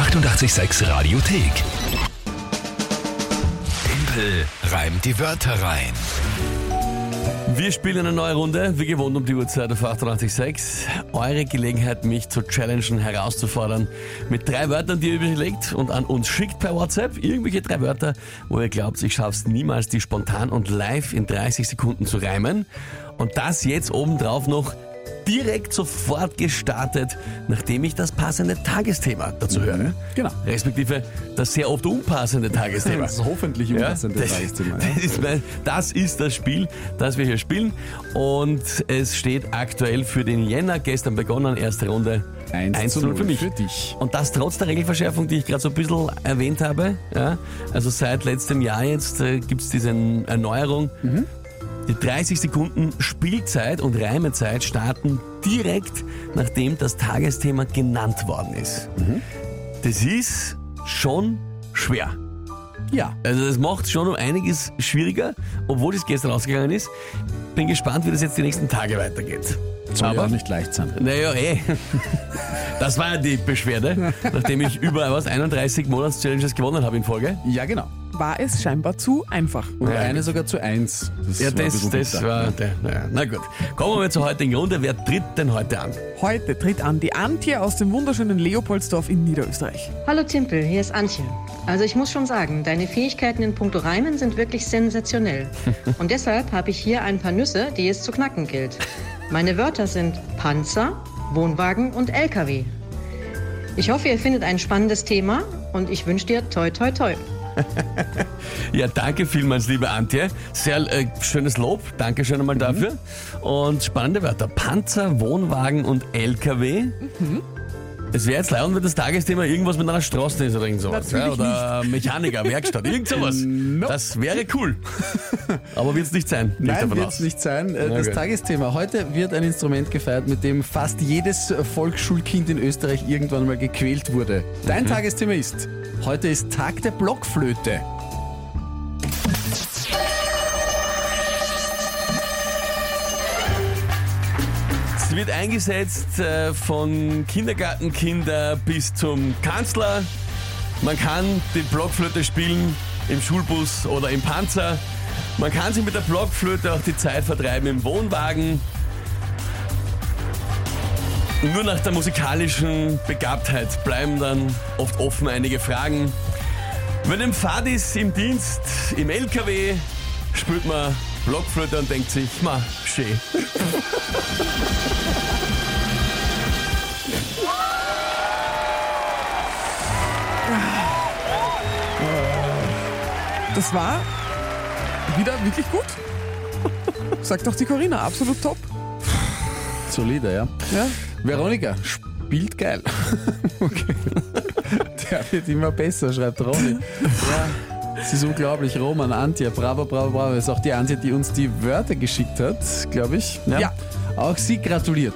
886 Radiothek. Tempel reimt die Wörter rein. Wir spielen eine neue Runde, wie gewohnt um die Uhrzeit auf 886. Eure Gelegenheit, mich zu challengen, herauszufordern mit drei Wörtern, die ihr überlegt und an uns schickt per WhatsApp. Irgendwelche drei Wörter, wo ihr glaubt, ich schaff's niemals, die spontan und live in 30 Sekunden zu reimen. Und das jetzt obendrauf noch direkt sofort gestartet, nachdem ich das passende Tagesthema dazu höre. Genau. Respektive das sehr oft unpassende Tagesthema. Das ist hoffentlich unpassend, Ja, das Tagesthema. Ja. das, ist mein, das ist das Spiel, das wir hier spielen. Und es steht aktuell für den Jänner, gestern begonnen, erste Runde. 1 zu 0 für mich. für dich. Und das trotz der Regelverschärfung, die ich gerade so ein bisschen erwähnt habe. Ja, also seit letztem Jahr jetzt äh, gibt es diese Erneuerung. Die 30 Sekunden Spielzeit und Reimezeit starten direkt, nachdem das Tagesthema genannt worden ist. Das ist schon schwer. Ja. Also das macht schon um einiges schwieriger, obwohl es gestern ausgegangen ist. Bin gespannt, wie das jetzt die nächsten Tage weitergeht. Soll ja auch nicht leicht sein. Naja, eh. Das war ja die Beschwerde, nachdem ich über was 31 Monats-Challenges gewonnen habe in Folge. Ja, genau. war es scheinbar zu einfach. Und Ja, eine sogar zu 1. Das Ja, war das, war der. Naja, na gut. Kommen wir zur heutigen Runde. Wer tritt denn heute an? Heute tritt an die Antje aus dem wunderschönen Leopoldsdorf in Niederösterreich. Hallo Timpel, hier ist Antje. Also ich muss schon sagen, deine Fähigkeiten in puncto Reimen sind wirklich sensationell. Und deshalb habe ich hier ein paar Nüsse, die es zu knacken gilt. Meine Wörter sind Panzer, Wohnwagen und LKW. Ich hoffe, ihr findet ein spannendes Thema und ich wünsche dir toi toi toi. Ja, danke vielmals, liebe Antje. Sehr äh, schönes Lob. Danke schön einmal dafür. Und spannende Wörter. Panzer, Wohnwagen und LKW. Es wäre jetzt wenn das Tagesthema irgendwas mit einer Straße ist oder irgend sowas. Ja, oder Mechaniker, Werkstatt, irgend sowas. Das wäre cool. Aber wird es nicht sein. Nein, wird es nicht sein. Äh, Das gut. Tagesthema. Heute wird ein Instrument gefeiert, mit dem fast jedes Volksschulkind in Österreich irgendwann mal gequält wurde. Dein Tagesthema ist, heute ist Tag der Blockflöte. Sie wird eingesetzt äh, von Kindergartenkinder bis zum Kanzler. Man kann die Blockflöte spielen im Schulbus oder im Panzer. Man kann sich mit der Blockflöte auch die Zeit vertreiben im Wohnwagen. Nur nach der musikalischen Begabtheit bleiben dann oft offen einige Fragen. Wenn ein Fahrt ist im Dienst, im LKW, spürt man Blockflöte und denkt sich, ma, schön. Das war wieder wirklich gut. Sagt doch die Corinna, absolut top. Solide, ja. Ja. Veronika spielt geil. okay. Der wird immer besser, schreibt Ronny. Ja. Es ist unglaublich, Roman, Antje, bravo, bravo, bravo. Das ist auch die Antje, die uns die Wörter geschickt hat, glaube ich. Ja. Auch sie gratuliert.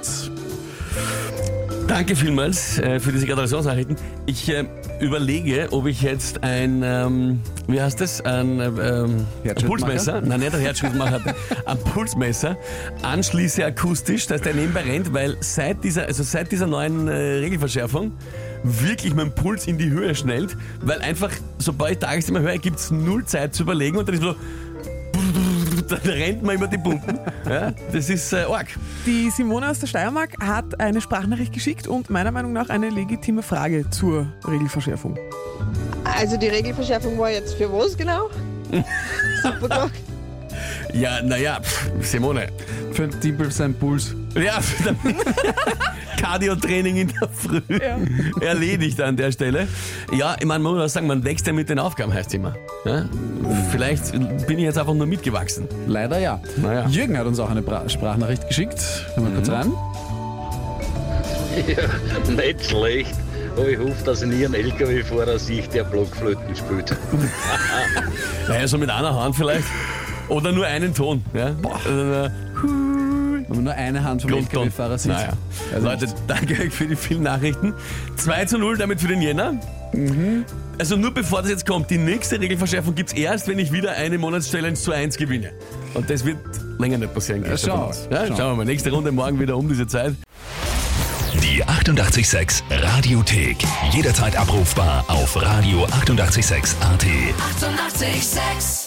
Danke vielmals äh, für diese Gratulationsnachrichten. Ich äh, überlege, ob ich jetzt ein, ähm, wie heißt das, ein, äh, ähm, ein? Pulsmesser, nein, nicht ein Herzschrittmacher, ein Pulsmesser anschließe akustisch, dass der nebenbei rennt, weil seit dieser, also seit dieser neuen äh, Regelverschärfung wirklich mein Puls in die Höhe schnellt, weil einfach, sobald ich Tagesthema höre, gibt es null Zeit zu überlegen und dann ist so, dann rennt man immer die Pumpen. Ja, das ist äh, arg. Die Simone aus der Steiermark hat eine Sprachnachricht geschickt und meiner Meinung nach eine legitime Frage zur Regelverschärfung. Also die Regelverschärfung war jetzt für was genau? Super. Ja, naja, Simone, Für den Timpel sein Puls. Ja, Cardio-Training in der Früh erledigt an der Stelle. Ja, ich meine, man muss auch sagen, man wächst ja mit den Aufgaben, heißt es immer. Ja? Vielleicht bin ich jetzt einfach nur mitgewachsen. Leider ja. Naja. Jürgen hat uns auch eine Bra Sprachnachricht geschickt. Hören wir kurz rein. Ja, nicht schlecht. Aber ich hoffe, dass ich nie einen LKW-Fahrer sehe, der Blockflöten spielt. Naja, so mit einer Hand vielleicht. Oder nur einen Ton. Ja? Äh, Wenn man nur eine Hand vom. LKW-Fahrer sieht. Naja. Also Leute, nicht. danke euch für die vielen Nachrichten. 2 zu 0 damit für den Jänner. Also nur bevor das jetzt kommt, die nächste Regelverschärfung gibt es erst, wenn ich wieder eine Monatschallenge zu 1 gewinne. Und das wird länger nicht passieren. Ja, schau. Ja, Schau. schauen wir mal. Nächste Runde morgen wieder um diese Zeit. Die 886 Radiothek. Jederzeit abrufbar auf radio886.at. 886! 886